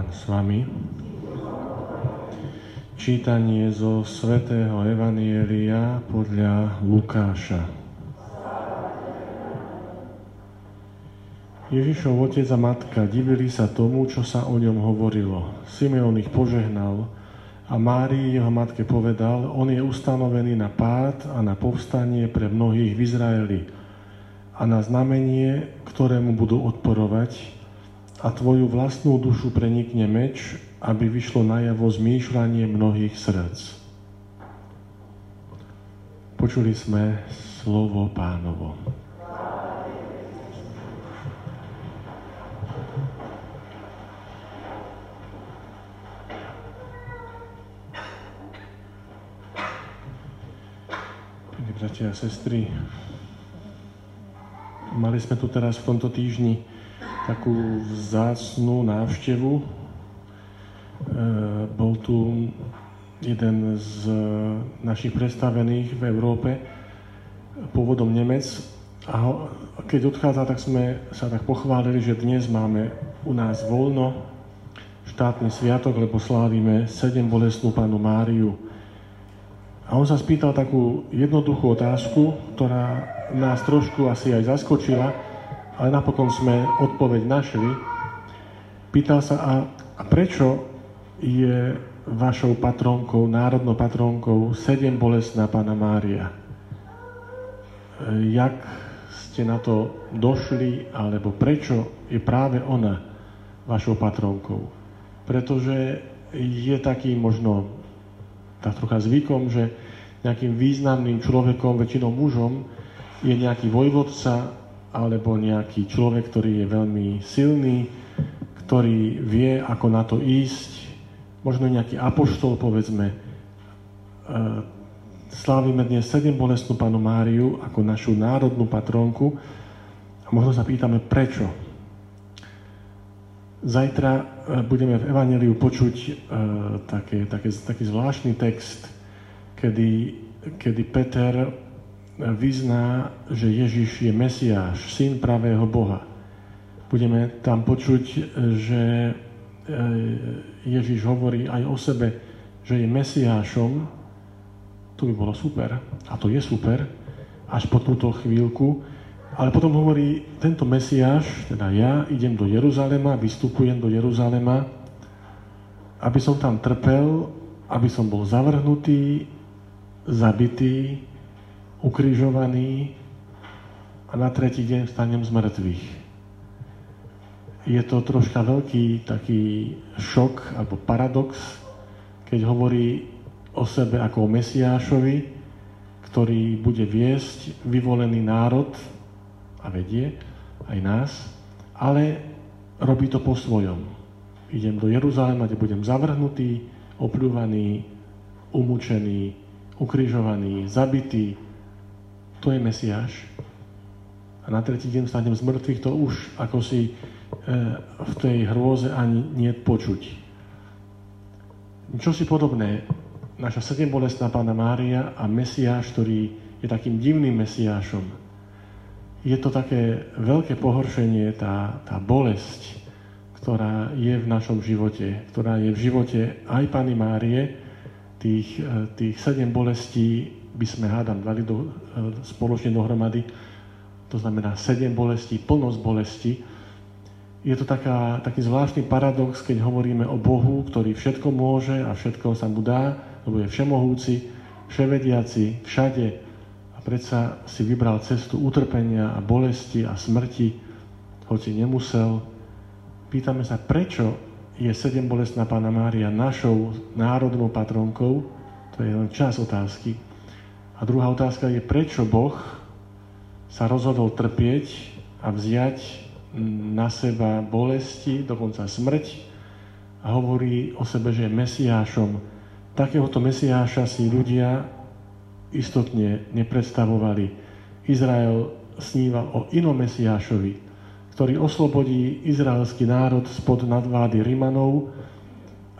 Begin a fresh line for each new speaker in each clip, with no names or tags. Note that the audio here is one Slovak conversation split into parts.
Pán s vami. Čítanie zo svätého Evanielia podľa Lukáša. Ježišov otec a matka divili sa tomu, čo sa o ňom hovorilo. Simeon ich požehnal a Márii, jeho matke, povedal, on je ustanovený na pád a na povstanie pre mnohých v Izraeli a na znamenie, ktorému budú odporovať, a tvoju vlastnú dušu prenikne meč, aby vyšlo najavo zmýšľanie mnohých srdc. Počuli sme slovo pánovo. bratia a sestry, mali sme tu teraz v tomto týždni takú vzácnú návštevu. E, bol tu jeden z našich predstavených v Európe, pôvodom Nemec. A ho, keď odchádza, tak sme sa tak pochválili, že dnes máme u nás voľno, štátny sviatok, lebo slávime sedem bolestnú panu Máriu. A on sa spýtal takú jednoduchú otázku, ktorá nás trošku asi aj zaskočila, ale napokon sme odpoveď našli. Pýtal sa, a, a prečo je vašou patronkou, národnou patronkou sedem bolestná Pána Mária? E, jak ste na to došli, alebo prečo je práve ona vašou patronkou? Pretože je taký možno tak trocha zvykom, že nejakým významným človekom, väčšinou mužom, je nejaký vojvodca, alebo nejaký človek, ktorý je veľmi silný, ktorý vie, ako na to ísť, možno nejaký apoštol, povedzme. E, slávime dnes sedem bolestnú panu Máriu ako našu národnú patronku a možno sa pýtame, prečo. Zajtra e, budeme v Evangeliu počuť uh, také, také, taký zvláštny text, kedy, kedy Peter vyzná, že Ježiš je Mesiáš, syn pravého Boha. Budeme tam počuť, že e, Ježiš hovorí aj o sebe, že je Mesiášom. To by bolo super. A to je super. Až po túto chvíľku. Ale potom hovorí, tento Mesiáš, teda ja, idem do Jeruzalema, vystupujem do Jeruzalema, aby som tam trpel, aby som bol zavrhnutý, zabitý, ukrižovaný a na tretí deň vstanem z mŕtvych. Je to troška veľký taký šok alebo paradox, keď hovorí o sebe ako o Mesiášovi, ktorý bude viesť vyvolený národ a vedie aj nás, ale robí to po svojom. Idem do Jeruzalema, kde budem zavrhnutý, opľúvaný, umúčený, ukrižovaný, zabitý, to je Mesiáš. A na tretí deň stanem z mŕtvych, to už ako si e, v tej hrôze ani nie počuť. Čo si podobné, naša sedembolestná Pána Mária a Mesiáš, ktorý je takým divným Mesiášom. Je to také veľké pohoršenie, tá, tá bolesť, ktorá je v našom živote, ktorá je v živote aj Pany Márie, tých, e, tých sedem bolestí by sme hádam dali do, e, spoločne dohromady. To znamená sedem bolestí, plnosť bolesti. Je to taká, taký zvláštny paradox, keď hovoríme o Bohu, ktorý všetko môže a všetko sa mu dá, lebo je všemohúci, vševediaci, všade. A predsa si vybral cestu utrpenia a bolesti a smrti, hoci nemusel. Pýtame sa, prečo je sedem bolestná Pána Mária našou národnou patronkou? To je len čas otázky. A druhá otázka je, prečo Boh sa rozhodol trpieť a vziať na seba bolesti, dokonca smrť a hovorí o sebe, že je Mesiášom. Takéhoto Mesiáša si ľudia istotne nepredstavovali. Izrael sníval o inom Mesiášovi, ktorý oslobodí izraelský národ spod nadvády Rimanov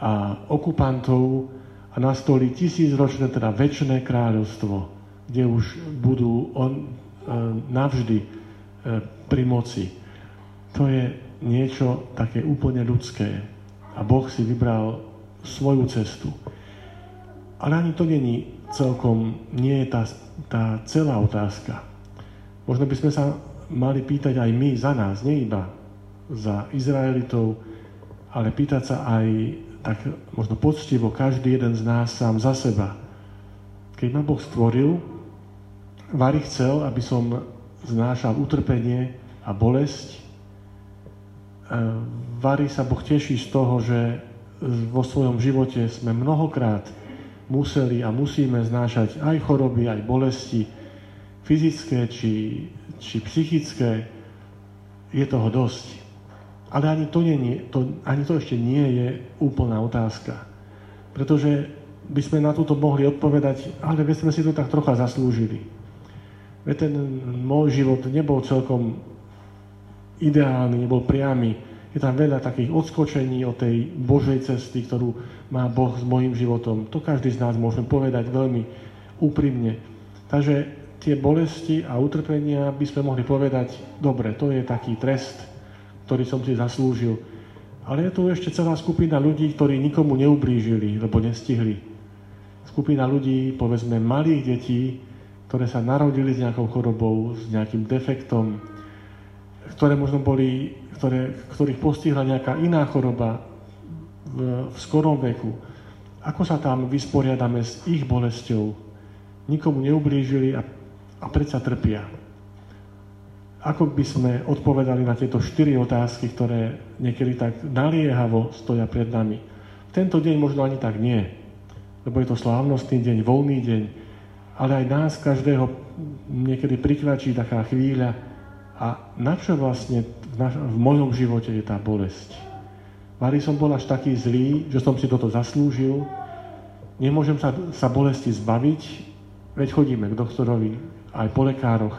a okupantov a nastolí tisícročné, teda väčšné kráľovstvo, kde už budú on e, navždy e, pri moci. To je niečo také úplne ľudské. A Boh si vybral svoju cestu. Ale ani to není celkom, nie je tá, tá celá otázka. Možno by sme sa mali pýtať aj my za nás, nie iba za Izraelitov, ale pýtať sa aj tak možno poctivo každý jeden z nás sám za seba. Keď ma Boh stvoril, Vary chcel, aby som znášal utrpenie a bolesť. E, Vary sa Boh teší z toho, že vo svojom živote sme mnohokrát museli a musíme znášať aj choroby, aj bolesti, fyzické či, či psychické, je toho dosť. Ale ani to, nie, to, ani to ešte nie je úplná otázka. Pretože by sme na túto mohli odpovedať, ale veď sme si to tak trocha zaslúžili. Veď ten môj život nebol celkom ideálny, nebol priamy, je tam veľa takých odskočení od tej Božej cesty, ktorú má Boh s mojim životom. To každý z nás môžeme povedať veľmi úprimne. Takže tie bolesti a utrpenia by sme mohli povedať, dobre, to je taký trest, ktorý som si zaslúžil. Ale je tu ešte celá skupina ľudí, ktorí nikomu neublížili, lebo nestihli. Skupina ľudí, povedzme malých detí, ktoré sa narodili s nejakou chorobou, s nejakým defektom, ktoré možno boli ktoré, ktorých postihla nejaká iná choroba v, v skorom veku, ako sa tam vysporiadame s ich bolesťou? Nikomu neublížili a, a predsa trpia. Ako by sme odpovedali na tieto štyri otázky, ktoré niekedy tak naliehavo stoja pred nami? Tento deň možno ani tak nie, lebo je to slávnostný deň, voľný deň, ale aj nás každého niekedy prikvačí taká chvíľa, a na čo vlastne v, naš- v mojom živote je tá bolesť? Mali som bol až taký zlý, že som si toto zaslúžil. Nemôžem sa, sa bolesti zbaviť, veď chodíme k doktorovi, aj po lekároch.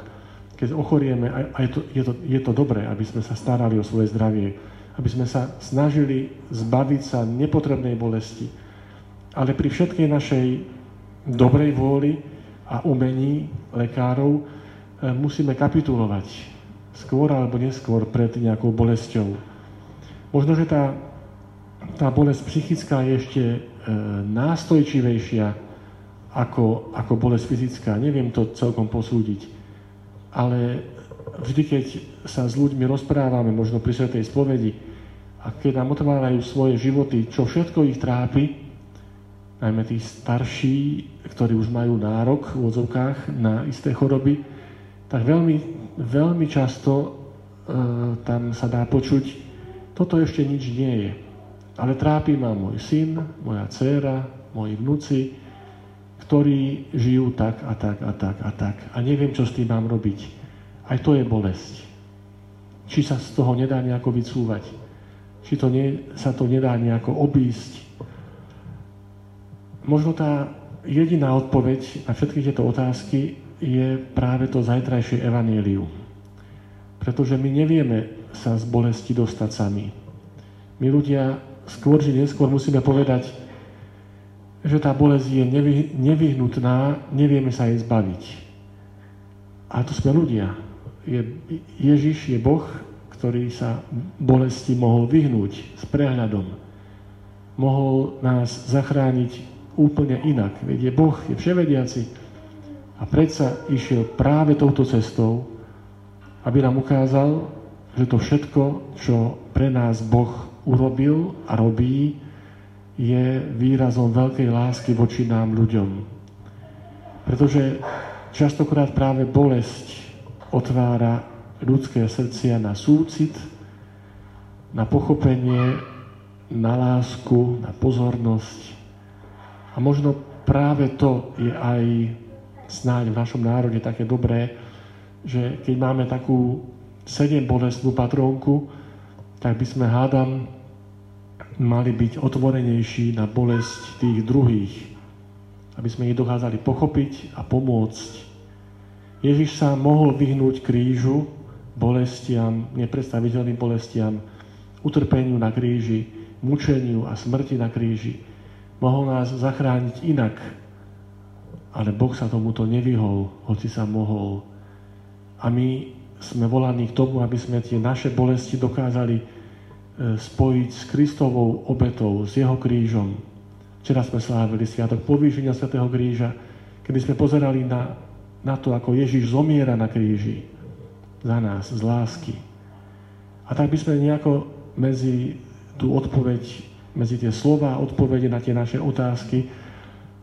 Keď ochorieme, a, a je, to, je, to, je to dobré, aby sme sa starali o svoje zdravie, aby sme sa snažili zbaviť sa nepotrebnej bolesti. Ale pri všetkej našej dobrej vôli a umení lekárov e, musíme kapitulovať skôr alebo neskôr pred nejakou bolesťou. Možno, že tá, tá bolesť psychická je ešte e, nástojčivejšia ako, ako bolesť fyzická. Neviem to celkom posúdiť. Ale vždy, keď sa s ľuďmi rozprávame, možno pri Svetej spovedi, a keď nám otvárajú svoje životy, čo všetko ich trápi, najmä tí starší, ktorí už majú nárok v odzovkách na isté choroby, tak veľmi veľmi často e, tam sa dá počuť, toto ešte nič nie je. Ale trápi ma môj syn, moja dcéra, moji vnúci, ktorí žijú tak a tak a tak a tak. A neviem, čo s tým mám robiť. Aj to je bolesť. Či sa z toho nedá nejako vycúvať. Či to nie, sa to nedá nejako obísť. Možno tá jediná odpoveď na všetky tieto otázky je práve to zajtrajšie evanílium. Pretože my nevieme sa z bolesti dostať sami. My ľudia skôr či neskôr musíme povedať, že tá bolesť je nevy, nevyhnutná, nevieme sa jej zbaviť. A to sme ľudia. Je, Ježiš je Boh, ktorý sa bolesti mohol vyhnúť s prehľadom. Mohol nás zachrániť úplne inak. Veď je Boh, je vševediaci, a predsa išiel práve touto cestou, aby nám ukázal, že to všetko, čo pre nás Boh urobil a robí, je výrazom veľkej lásky voči nám ľuďom. Pretože častokrát práve bolesť otvára ľudské srdcia na súcit, na pochopenie, na lásku, na pozornosť. A možno práve to je aj snáď v našom národe také dobré, že keď máme takú sedem bolestnú patrónku, tak by sme hádam mali byť otvorenejší na bolesť tých druhých, aby sme ich dokázali pochopiť a pomôcť. Ježiš sa mohol vyhnúť krížu, bolestiam, nepredstaviteľným bolestiam, utrpeniu na kríži, mučeniu a smrti na kríži. Mohol nás zachrániť inak, ale Boh sa tomuto nevyhol, hoci sa mohol. A my sme volaní k tomu, aby sme tie naše bolesti dokázali spojiť s Kristovou obetou, s jeho krížom. Včera sme slávili Sviatok povýšenia Svetého kríža, kedy sme pozerali na, na to, ako Ježiš zomiera na kríži za nás, z lásky. A tak by sme nejako medzi tú odpoveď, medzi tie slova a odpovede na tie naše otázky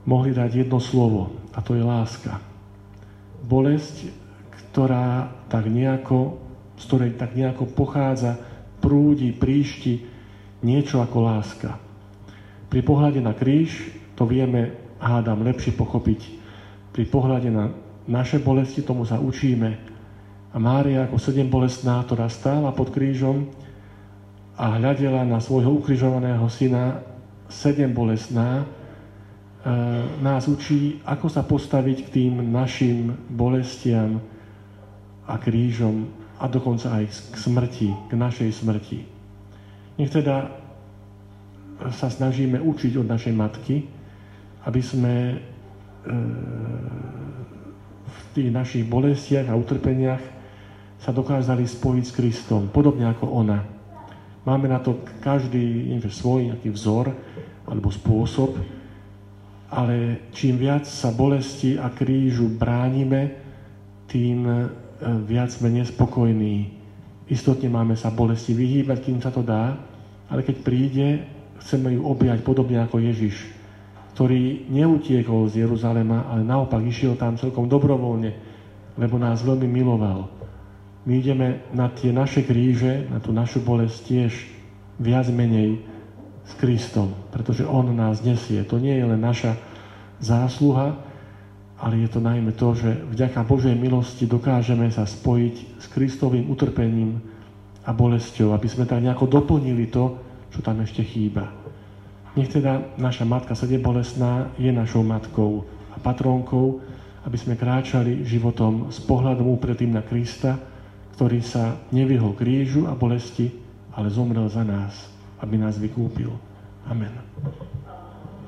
mohli dať jedno slovo, a to je láska. Bolesť, ktorá tak nejako, z ktorej tak nejako pochádza, prúdi, príšti niečo ako láska. Pri pohľade na kríž to vieme, hádam, lepšie pochopiť. Pri pohľade na naše bolesti tomu sa učíme. A Mária ako sedem bolestná, ktorá stála pod krížom a hľadela na svojho ukrižovaného syna, sedem bolestná, e, nás učí, ako sa postaviť k tým našim bolestiam a krížom a dokonca aj k smrti, k našej smrti. Nech teda sa snažíme učiť od našej matky, aby sme e, v tých našich bolestiach a utrpeniach sa dokázali spojiť s Kristom, podobne ako ona. Máme na to každý neviem, svoj nejaký vzor alebo spôsob, ale čím viac sa bolesti a krížu bránime, tým viac sme nespokojní. Istotne máme sa bolesti vyhýbať, kým sa to dá, ale keď príde, chceme ju objať podobne ako Ježiš, ktorý neutiekol z Jeruzalema, ale naopak išiel tam celkom dobrovoľne, lebo nás veľmi miloval. My ideme na tie naše kríže, na tú našu bolesť tiež viac menej s Kristom, pretože On nás nesie. To nie je len naša zásluha, ale je to najmä to, že vďaka Božej milosti dokážeme sa spojiť s Kristovým utrpením a bolesťou, aby sme tak nejako doplnili to, čo tam ešte chýba. Nech teda naša Matka Sede bolesná je našou matkou a patrónkou, aby sme kráčali životom s pohľadom upredtým na Krista, ktorý sa nevyhol krížu a bolesti, ale zomrel za nás, aby nás vykúpil. Amen.